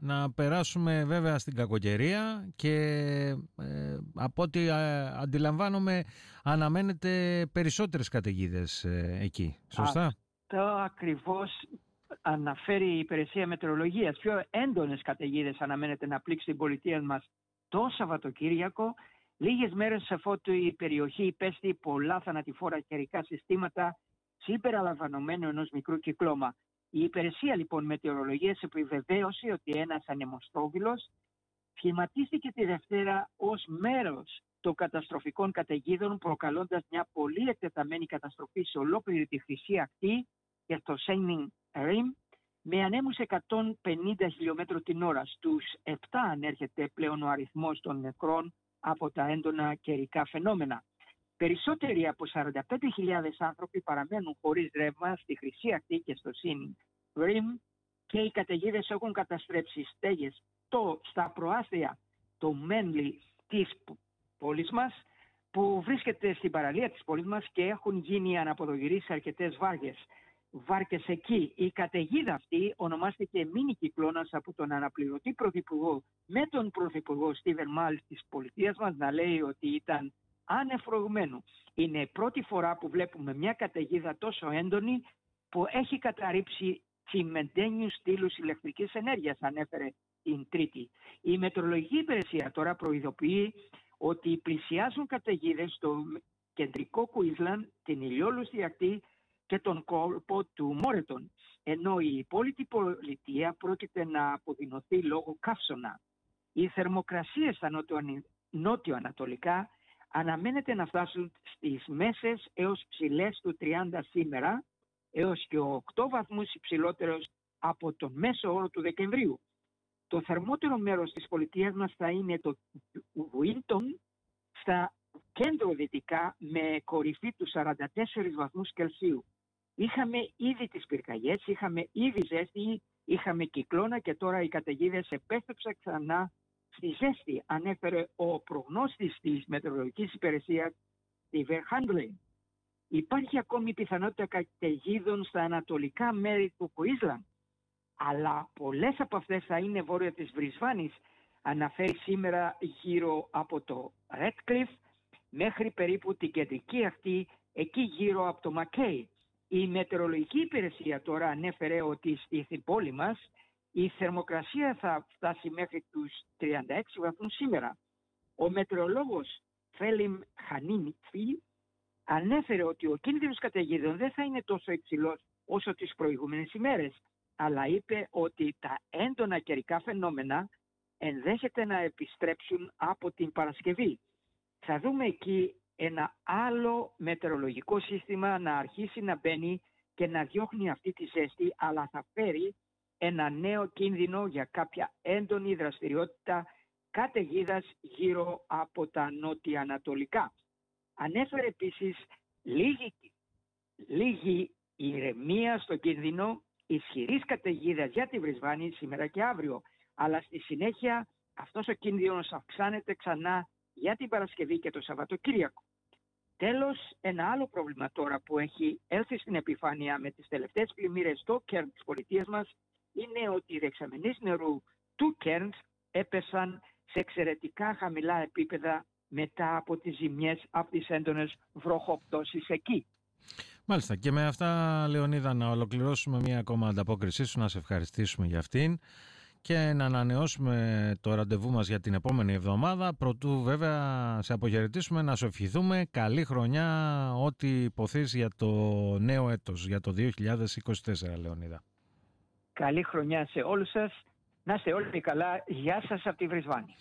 Να περάσουμε βέβαια στην κακοκαιρία και ε, από ό,τι ε, αντιλαμβάνομαι αναμένεται περισσότερες καταιγίδες ε, εκεί. Σωστά; Αυτό ακριβώς αναφέρει η υπηρεσία μετεωρολογίας. Πιο έντονες καταιγίδες αναμένεται να πλήξει την πολιτεία μας το Σαββατοκύριακο. Λίγες μέρες αφότου η περιοχή υπέστη πολλά θανατηφόρα καιρικά συστήματα συμπεριλαμβανομένου ενός μικρού κυκλώμα. Η υπηρεσία λοιπόν μετεωρολογίας επιβεβαίωσε ότι ένας ανεμοστόβιλος σχηματίστηκε τη Δευτέρα ως μέρος των καταστροφικών καταιγίδων προκαλώντας μια πολύ εκτεταμένη καταστροφή σε ολόκληρη τη Χρυσή Ακτή και στο Σέινινγκ Ριμ με ανέμους 150 χιλιόμετρο την ώρα. Στους 7 ανέρχεται πλέον ο αριθμός των νεκρών από τα έντονα καιρικά φαινόμενα. Περισσότεροι από 45.000 άνθρωποι παραμένουν χωρίς ρεύμα στη Χρυσή Ακτή και στο Σιν Ριμ και οι καταιγίδες έχουν καταστρέψει στέγες το, στα προάστια το Μένλι της πόλης μας που βρίσκεται στην παραλία της πόλης μας και έχουν γίνει αναποδογυροί σε αρκετές βάρκες. Βάρκες εκεί. Η καταιγίδα αυτή ονομάστηκε μήνυ κυκλώνας από τον αναπληρωτή πρωθυπουργό με τον πρωθυπουργό Στίβεν Μάλ της πολιτείας μας να λέει ότι ήταν ανεφρογμένο. Είναι η πρώτη φορά που βλέπουμε μια καταιγίδα τόσο έντονη που έχει καταρρύψει τσιμεντένιους στήλους ηλεκτρικής ενέργειας, ανέφερε την Τρίτη. Η Μετρολογική Υπηρεσία τώρα προειδοποιεί ότι πλησιάζουν καταιγίδες στο κεντρικό Κουίσλαν, την ηλιόλουστη ακτή και τον κόλπο του Μόρετον, ενώ η υπόλοιπη πολιτεία πρόκειται να αποδεινωθεί λόγω καύσωνα. Οι θερμοκρασίες στα νότιο-ανατολικά αναμένεται να φτάσουν στις μέσες έως ψηλές του 30 σήμερα, έως και 8 βαθμούς υψηλότερος από τον μέσο όρο του Δεκεμβρίου. Το θερμότερο μέρος της πολιτείας μας θα είναι το Βουίλτον στα κέντρο-δυτικά με κορυφή του 44 βαθμούς Κελσίου. Είχαμε ήδη τις πυρκαγιές, είχαμε ήδη ζέστη, είχαμε κυκλώνα και τώρα οι καταιγίδες επέστρεψαν ξανά στη ζέστη, ανέφερε ο προγνώστης της Μετεωρολογικής Υπηρεσίας, Στίβερ Χάντλιν. Υπάρχει ακόμη πιθανότητα καταιγίδων στα ανατολικά μέρη του Κουίσλαντ, αλλά πολλές από αυτές θα είναι βόρεια της Βρισβάνης, αναφέρει σήμερα γύρω από το Redcliffe μέχρι περίπου την κεντρική αυτή εκεί γύρω από το Μακέι. Η μετεωρολογική υπηρεσία τώρα ανέφερε ότι στην πόλη μας η θερμοκρασία θα φτάσει μέχρι τους 36 βαθμούς σήμερα. Ο μετεωρολόγος Φέλιμ Χανίνιτφι ανέφερε ότι ο κίνδυνος καταιγίδων δεν θα είναι τόσο υψηλός όσο τις προηγούμενες ημέρες, αλλά είπε ότι τα έντονα καιρικά φαινόμενα ενδέχεται να επιστρέψουν από την Παρασκευή. Θα δούμε εκεί ένα άλλο μετεωρολογικό σύστημα να αρχίσει να μπαίνει και να διώχνει αυτή τη ζέστη, αλλά θα φέρει ένα νέο κίνδυνο για κάποια έντονη δραστηριότητα καταιγίδας γύρω από τα νότια-ανατολικά. Ανέφερε επίσης λίγη, λίγη ηρεμία στο κίνδυνο ισχυρής καταιγίδας για τη Βρισβάνη σήμερα και αύριο. Αλλά στη συνέχεια αυτός ο κίνδυνος αυξάνεται ξανά για την Παρασκευή και το Σαββατοκύριακο. Τέλος, ένα άλλο πρόβλημα τώρα που έχει έλθει στην επιφάνεια με τις τελευταίες πλημμύρες στο Κέρν της πολιτείας μας είναι ότι οι δεξαμενείς νερού του Κέρνς έπεσαν σε εξαιρετικά χαμηλά επίπεδα μετά από τις ζημιές από τις έντονες βροχοπτώσεις εκεί. Μάλιστα και με αυτά Λεωνίδα να ολοκληρώσουμε μία ακόμα ανταπόκρισή σου, να σε ευχαριστήσουμε για αυτήν και να ανανεώσουμε το ραντεβού μας για την επόμενη εβδομάδα προτού βέβαια σε αποχαιρετήσουμε να σου ευχηθούμε καλή χρονιά ό,τι υποθείς για το νέο έτος για το 2024 Λεωνίδα. Καλή χρονιά σε όλους σας. Να είστε όλοι καλά. Γεια σας από τη Βρισβάνη.